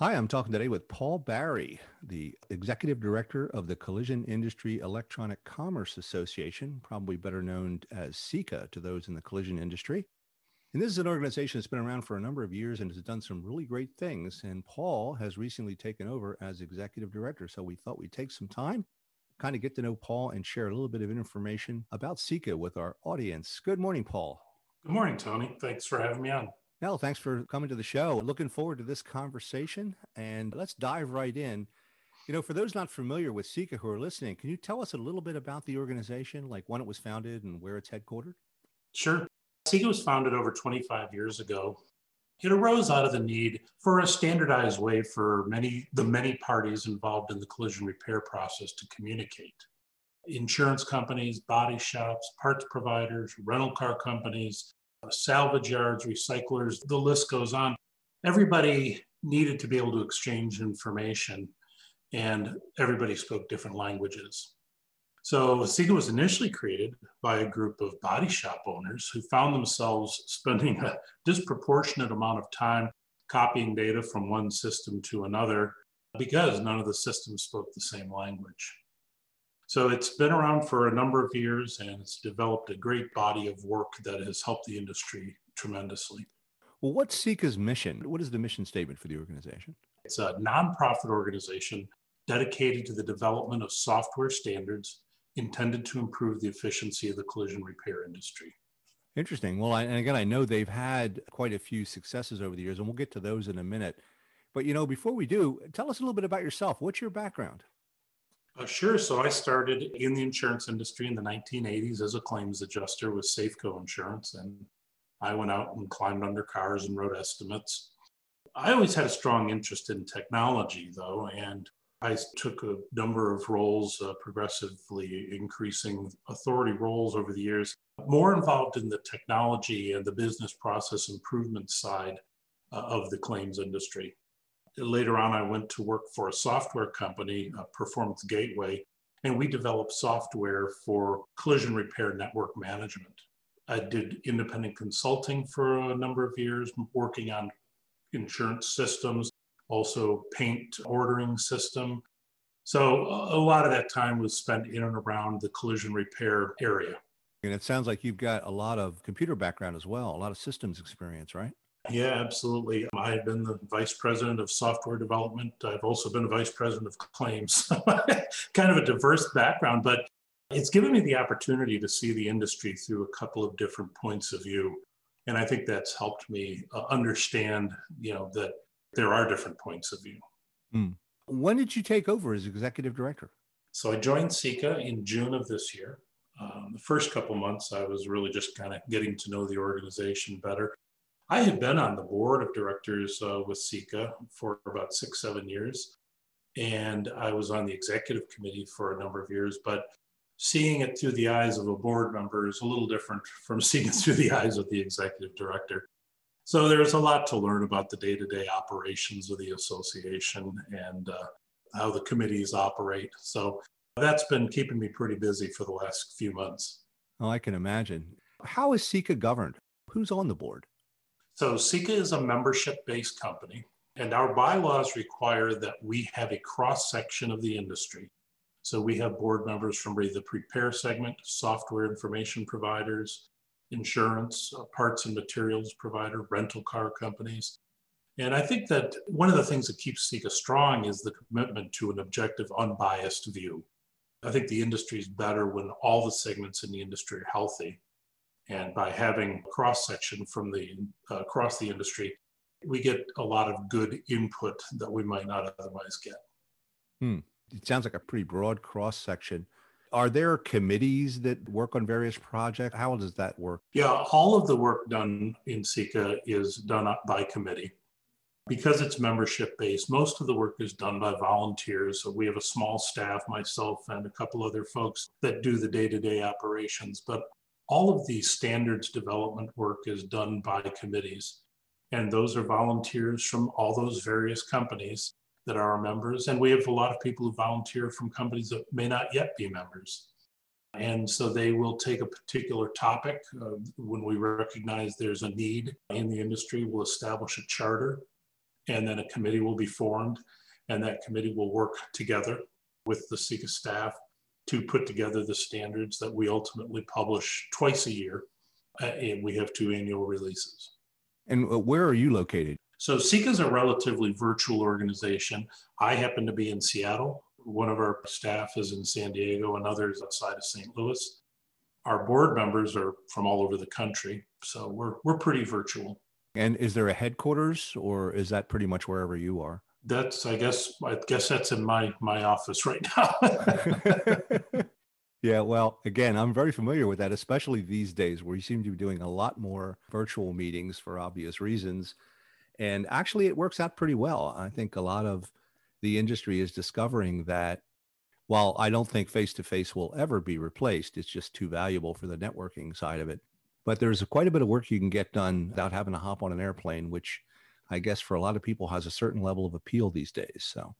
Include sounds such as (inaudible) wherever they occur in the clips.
Hi, I'm talking today with Paul Barry, the Executive Director of the Collision Industry Electronic Commerce Association, probably better known as CIECA to those in the collision industry. And this is an organization that's been around for a number of years and has done some really great things. And Paul has recently taken over as Executive Director. So we thought we'd take some time, kind of get to know Paul and share a little bit of information about CIECA with our audience. Good morning, Paul. Good morning, Tony. Thanks for having me on. Nell, thanks for coming to the show. Looking forward to this conversation and let's dive right in. You know, for those not familiar with CIECA who are listening, can you tell us a little bit about the organization, like when it was founded and where it's headquartered? Sure. CIECA was founded over 25 years ago. It arose out of the need for a standardized way for many the many parties involved in the collision repair process to communicate. Insurance companies, body shops, parts providers, rental car companies, Uh, salvage yards, recyclers, the list goes on. Everybody needed to be able to exchange information, and everybody spoke different languages. So CIECA was initially created by a group of body shop owners who found themselves spending a disproportionate amount of time copying data from one system to another because none of the systems spoke the same language. So it's been around for a number of years and it's developed a great body of work that has helped the industry tremendously. Well, what's CIECA's mission? What is the mission statement for the organization? It's a nonprofit organization dedicated to the development of software standards intended to improve the efficiency of the collision repair industry. Interesting. Well, I, and again, I know they've had quite a few successes over the years, and we'll get to those in a minute. But you know, before we do, tell us a little bit about yourself. What's your background? Uh, sure. So I started in the insurance industry in the 1980s as a claims adjuster with Safeco Insurance, and I went out and climbed under cars and wrote estimates. I always had a strong interest in technology, though, and I took a number of roles, uh, progressively increasing authority roles over the years, more involved in the technology and the business process improvement side uh, of the claims industry later on, I went to work for a software company, uh, Performance Gateway, and we developed software for collision repair network management. I did independent consulting for a number of years, working on insurance systems, also paint ordering system. So a lot of that time was spent in and around the collision repair area. And it sounds like you've got a lot of computer background as well, a lot of systems experience, right? Yeah, absolutely. I've been the vice president of software development. I've also been a vice president of claims. (laughs) kind of a diverse background, but it's given me the opportunity to see the industry through a couple of different points of view. And I think that's helped me uh, understand, you know, that there are different points of view. Mm. When did you take over as executive director? So I joined CIECA in June of this year. Um, the first couple months, I was really just kind of getting to know the organization better. I had been on the board of directors uh, with CIECA for about six, seven years. And I was on the executive committee for a number of years. But seeing it through the eyes of a board member is a little different (laughs) from seeing it through the eyes of the executive director. So there's a lot to learn about the day to day operations of the association and uh, how the committees operate. So that's been keeping me pretty busy for the last few months. Oh, I can imagine. How is CIECA governed? Who's on the board? So CIECA is a membership-based company, and our bylaws require that we have a cross-section of the industry. So we have board members from the prepare segment, software information providers, insurance, uh, parts and materials provider, rental car companies. And I think that one of the things that keeps CIECA strong is the commitment to an objective, unbiased view. I think the industry is better when all the segments in the industry are healthy and by having cross section from the uh, across the industry, we get a lot of good input that we might not otherwise get. Hmm. It sounds like a pretty broad cross section. Are there committees that work on various projects? How does that work? Yeah, all of the work done in CIECA is done by committee. because it's membership based, most of the work is done by volunteers. So we have a small staff, myself and a couple other folks that do the day to day operations. But all of the standards development work is done by committees. And those are volunteers from all those various companies that are our members. And we have a lot of people who volunteer from companies that may not yet be members. And so they will take a particular topic. Uh, when we recognize there's a need in the industry, we'll establish a charter and then a committee will be formed. And that committee will work together with the CIECA staff to put together the standards that we ultimately publish twice a year. Uh, and we have two annual releases. And uh, where are you located? So CIECA is a relatively virtual organization. I happen to be in Seattle. One of our staff is in San Diego and others outside of St. Louis. Our board members are from all over the country. So we're, we're pretty virtual. And is there a headquarters or is that pretty much wherever you are? That's, I guess, I guess that's in my, my office right now. (laughs) Yeah, well, again, I'm very familiar with that, especially these days where you seem to be doing a lot more virtual meetings for obvious reasons. And actually, it works out pretty well. I think a lot of the industry is discovering that while I don't think face to face will ever be replaced, it's just too valuable for the networking side of it. But there's quite a bit of work you can get done without having to hop on an airplane, which I guess for a lot of people has a certain level of appeal these days. So.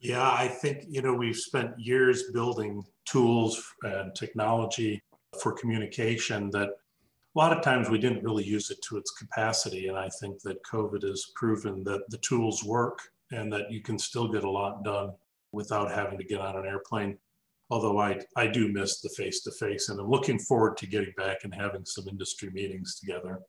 Yeah, I think, you know, we've spent years building tools and technology for communication that a lot of times we didn't really use it to its capacity. And I think that COVID has proven that the tools work and that you can still get a lot done without having to get on an airplane. Although I, I do miss the face to face, and I'm looking forward to getting back and having some industry meetings together.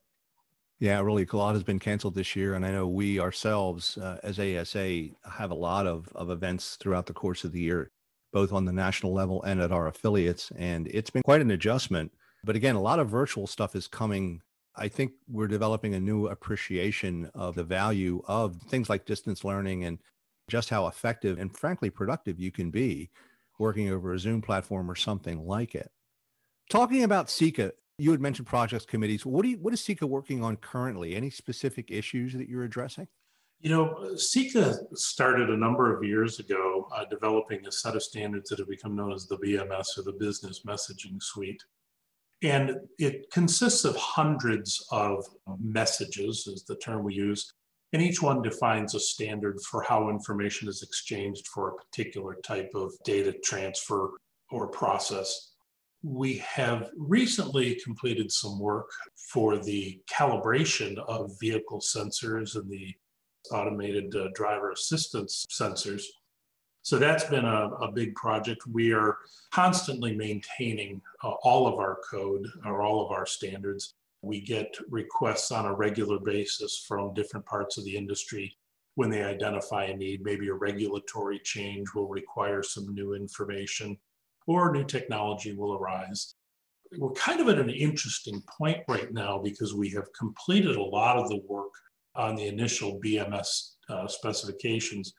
Yeah, really, a lot has been canceled this year, and I know we ourselves uh, as ASA have a lot of of events throughout the course of the year, both on the national level and at our affiliates, and it's been quite an adjustment. But again, a lot of virtual stuff is coming. I think we're developing a new appreciation of the value of things like distance learning and just how effective and frankly productive you can be working over a Zoom platform or something like it. Talking about CIECA, you had mentioned projects committees. What do you, what is CIECA working on currently? Any specific issues that you're addressing? You know, CIECA started a number of years ago uh, developing a set of standards that have become known as the BMS or the Business Messaging Suite. And it consists of hundreds of messages, is the term we use, and each one defines a standard for how information is exchanged for a particular type of data transfer or process we have recently completed some work for the calibration of vehicle sensors and the automated uh, driver assistance sensors. So that's been a, a, big project. We are constantly maintaining uh, all of our code or all of our standards. We get requests on a regular basis from different parts of the industry when they identify a need. Maybe a regulatory change will require some new information or new technology will arise. We're kind of at an interesting point right now because we have completed a lot of the work on the initial BMS uh, specifications,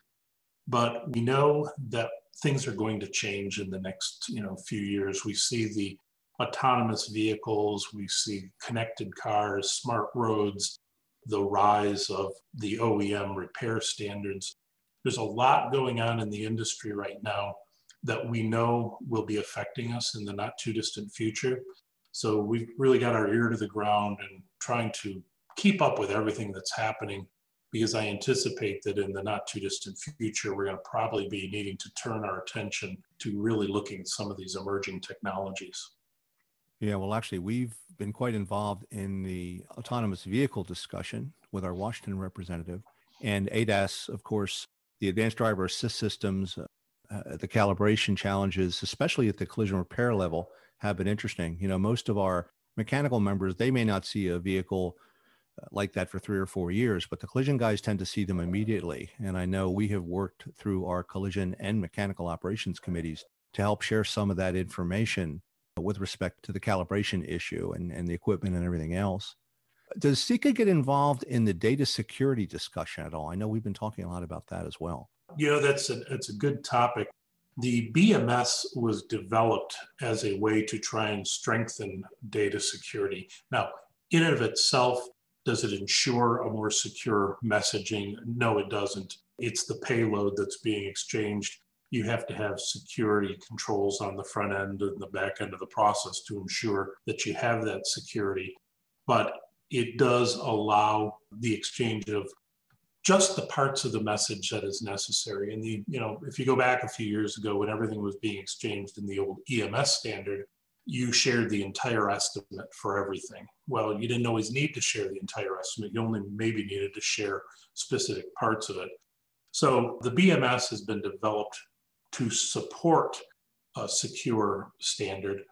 but we know that things are going to change in the next you know few years. We see the autonomous vehicles, we see connected cars, smart roads, the rise of the OEM repair standards. There's a lot going on in the industry right now that we know will be affecting us in the not too distant future. So we've really got our ear to the ground and trying to keep up with everything that's happening because I anticipate that in the not too distant future, we're going to probably be needing to turn our attention to really looking at some of these emerging technologies. Yeah, well, actually, we've been quite involved in the autonomous vehicle discussion with our Washington representative. And ADAS, of course, the advanced driver assist systems, uh, uh, the calibration challenges, especially at the collision repair level, have been interesting. You know, most of our mechanical members, they may not see a vehicle uh, like that for three or four years, but the collision guys tend to see them immediately. And I know we have worked through our collision and mechanical operations committees to help share some of that information with respect to the calibration issue and, and the equipment and everything else. Does CIECA get involved in the data security discussion at all? I know we've been talking a lot about that as well. You know, that's a, that's a good topic. The BMS was developed as a way to try and strengthen data security. Now, in and of itself, Does it ensure a more secure messaging? No, it doesn't. It's the payload that's being exchanged. You have to have security controls on the front end and the back end of the process to ensure that you have that security. But it does allow the exchange of just the parts of the message that is necessary. And the, you know, if you go back a few years ago when everything was being exchanged in the old EMS standard, you shared the entire estimate for everything. Well, you didn't always need to share the entire estimate. You only maybe needed to share specific parts of it. So the BMS has been developed to support a secure standard.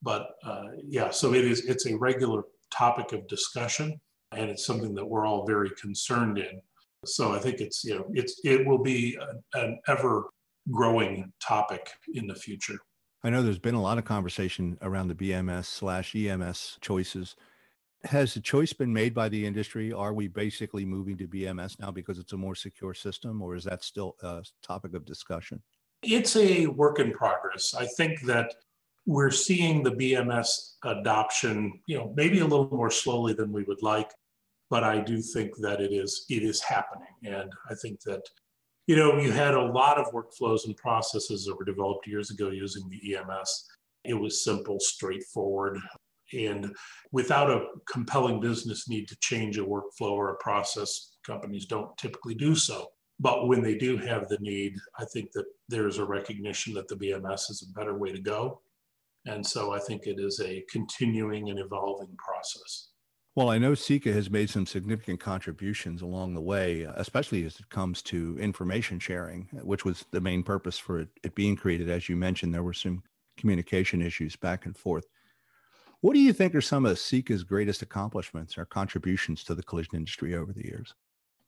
But uh, yeah, so it is, it's a regular topic of discussion and it's something that we're all very concerned in. So I think it's, you know, it's, it will be an ever growing topic in the future. I know there's been a lot of conversation around the BMS slash EMS choices. Has the choice been made by the industry? Are we basically moving to BMS now because it's a more secure system, or is that still a topic of discussion? It's a work in progress. I think that we're seeing the BMS adoption, you know, maybe a little more slowly than we would like but I do think that it is it is happening, and I think that you know you had a lot of workflows and processes that were developed years ago using the EMS. It was simple, straightforward, and without a compelling business need to change a workflow or a process, companies don't typically do so. But when they do have the need, I think that there's a recognition that the BMS is a better way to go. And so I think it is a continuing and evolving process. Well, I know CIECA has made some significant contributions along the way, uh, especially as it comes to information sharing, uh, which was the main purpose for it, it, being created. As you mentioned, there were some communication issues back and forth. What do you think are some of CIECA's greatest accomplishments or contributions to the collision industry over the years?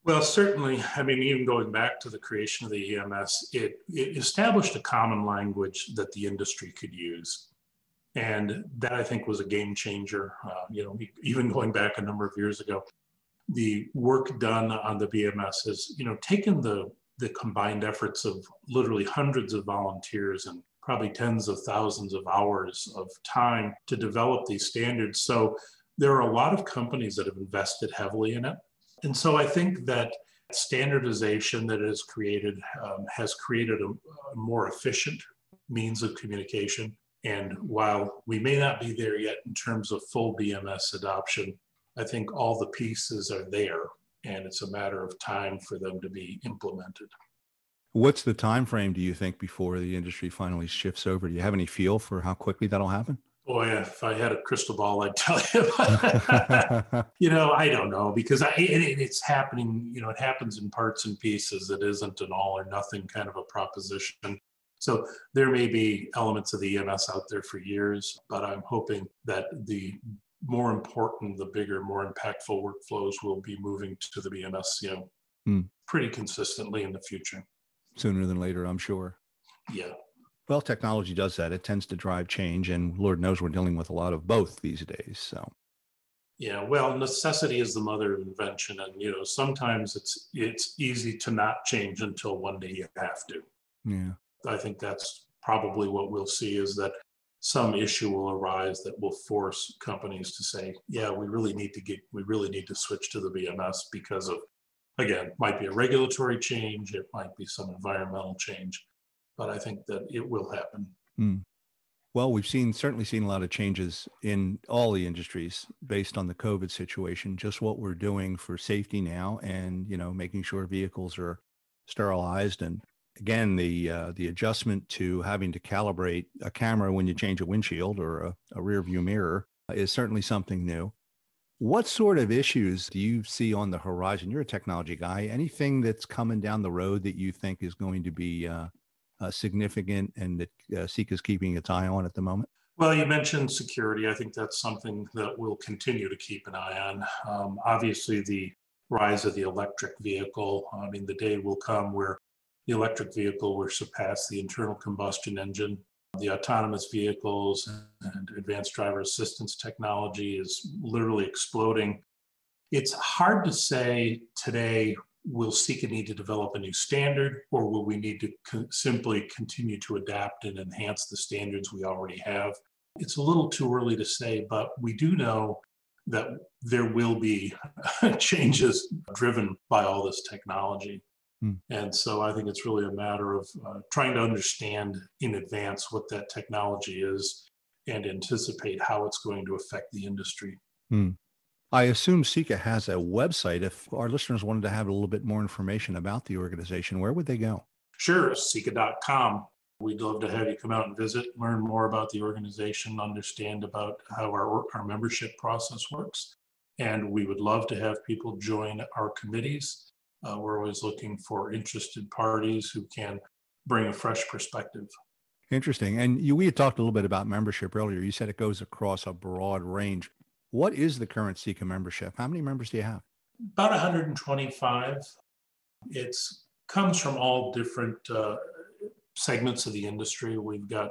Well, certainly. I mean, even going back to the creation of the EMS, it, it established a common language that the industry could use and that I think was a game changer. Uh, you know, even going back a number of years ago, the work done on the BMS has, you know, taken the the combined efforts of literally hundreds of volunteers and probably tens of thousands of hours of time to develop these standards. So there are a lot of companies that have invested heavily in it. And so I think that standardization that is created um, has created a, a more efficient means of communication and while we may not be there yet in terms of full BMS adoption, I think all the pieces are there and it's a matter of time for them to be implemented. What's the time frame do you think before the industry finally shifts over? Do you have any feel for how quickly that'll happen? Boy, if I had a crystal ball, I'd (laughs) tell you. (laughs) you know, I don't know because I, it, it's happening. You know, it happens in parts and pieces. It isn't an all or nothing kind of a proposition. So there may be elements of the EMS out there for years, but I'm hoping that the more important, the bigger, more impactful workflows will be moving to the BMS, you know, mm. pretty consistently in the future. Sooner than later, I'm sure. Yeah. Well, technology does that. It tends to drive change, and Lord knows we're dealing with a lot of both these days. So. Yeah, well, necessity is the mother of invention, and you know sometimes it's it's easy to not change until one day you have to. Yeah. I think that's probably what we'll see is that some issue will arise that will force companies to say, yeah, we really need to get, we really need to switch to the BMS because of, again, might be a regulatory change, it might be some environmental change, but I think that it will happen. Mm. Well, we've seen certainly seen a lot of changes in all the industries based on the COVID situation. Just what we're doing for safety now, and you know, making sure vehicles are sterilized and again, the uh, the adjustment to having to calibrate a camera when you change a windshield or a, a rear view mirror is certainly something new. What sort of issues do you see on the horizon? You're a technology guy. Anything that's coming down the road that you think is going to be uh, uh, significant and that uh, CIECA is keeping its eye on at the moment? Well, you mentioned security. I think that's something that we'll continue to keep an eye on. Um, obviously, the rise of the electric vehicle. I mean, the day will come where the electric vehicle will surpass the internal combustion engine. The autonomous vehicles and advanced driver assistance technology is literally exploding. It's hard to say today will CIECA need to develop a new standard or will we need to co- simply continue to adapt and enhance the standards we already have? It's a little too early to say, but we do know that there will be (laughs) changes driven by all this technology. Hmm. And so I think it's really a matter of uh, trying to understand in advance what that technology is and anticipate how it's going to affect the industry. Hmm. I assume CIECA has a website. If our listeners wanted to have a little bit more information about the organization, where would they go? Sure, CIECA.com. We'd love to have you come out and visit, learn more about the organization, understand about how our, our membership process works. And we would love to have people join our committees. Uh, we're always looking for interested parties who can bring a fresh perspective. Interesting. And you, we had talked a little bit about membership earlier. You said it goes across a broad range. What is the current CIECA membership? How many members do you have? About 125. It comes from all different uh, segments of the industry. We've got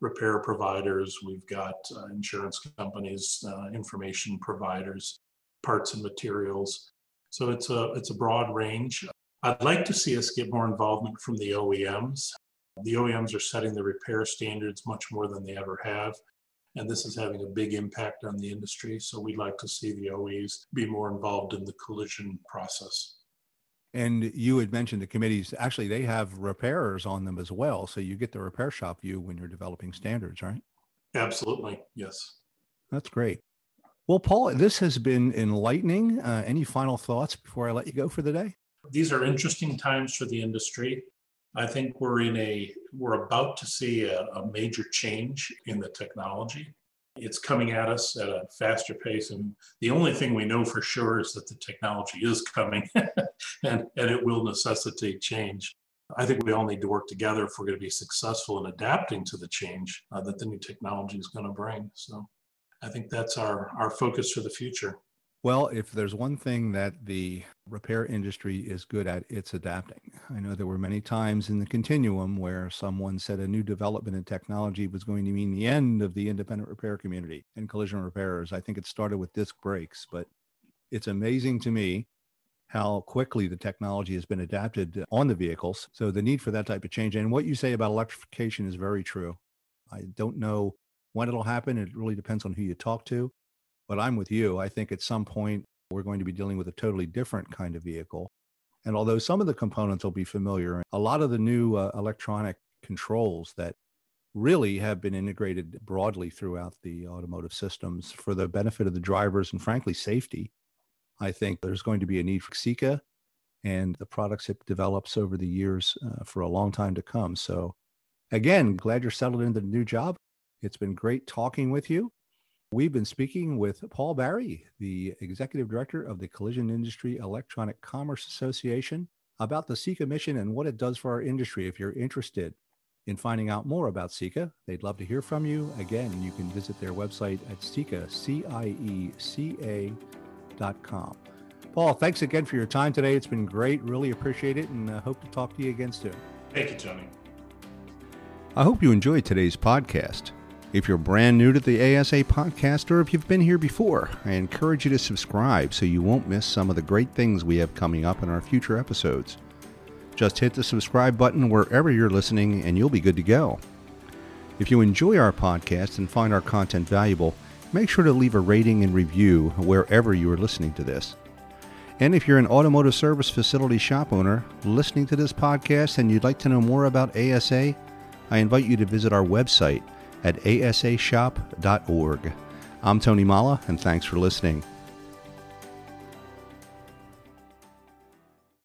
repair providers, we've got uh, insurance companies, uh, information providers, parts and materials. So it's a it's a broad range. I'd like to see us get more involvement from the OEMs. The OEMs are setting the repair standards much more than they ever have. And this is having a big impact on the industry. So we'd like to see the OEs be more involved in the collision process. And you had mentioned the committees, actually, they have repairers on them as well. So you get the repair shop view when you're developing standards, right? Absolutely. Yes. That's great. Well, Paul, this has been enlightening. Uh, any final thoughts before I let you go for the day? These are interesting times for the industry. I think we're in a we're about to see a, a major change in the technology. It's coming at us at a faster pace. And the only thing we know for sure is that the technology is coming (laughs) and, and it will necessitate change. I think we all need to work together if we're going to be successful in adapting to the change uh, that the new technology is going to bring. So I think that's our, our focus for the future. Well, if there's one thing that the repair industry is good at, it's adapting. I know there were many times in the continuum where someone said a new development in technology was going to mean the end of the independent repair community and collision repairers. I think it started with disc brakes, but it's amazing to me how quickly the technology has been adapted on the vehicles. So the need for that type of change and what you say about electrification is very true. I don't know when it'll happen. It really depends on who you talk to. But I'm with you. I think at some point we're going to be dealing with a totally different kind of vehicle. And although some of the components will be familiar, a lot of the new uh, electronic controls that really have been integrated broadly throughout the automotive systems for the benefit of the drivers and frankly safety. I think there's going to be a need for CIECA and the products it develops over the years uh, for a long time to come. So again, glad you're settled into the new job. It's been great talking with you. We've been speaking with Paul Barry, the Executive Director of the Collision Industry Electronic Commerce Association, about the CIECA mission and what it does for our industry. If you're interested in finding out more about CIECA, they'd love to hear from you. Again, you can visit their website at CIECA, C-I-E-C-A dot com. Paul, thanks again for your time today. It's been great. Really appreciate it and uh, hope to talk to you again soon. Thank you, Tony. I hope you enjoyed today's podcast. If you're brand new to the ASA podcast or if you've been here before, I encourage you to subscribe so you won't miss some of the great things we have coming up in our future episodes. Just hit the subscribe button wherever you're listening and you'll be good to go. If you enjoy our podcast and find our content valuable, make sure to leave a rating and review wherever you are listening to this. And if you're an automotive service facility shop owner listening to this podcast and you'd like to know more about ASA, I invite you to visit our website at asashop.org. I'm Tony Molla, and thanks for listening.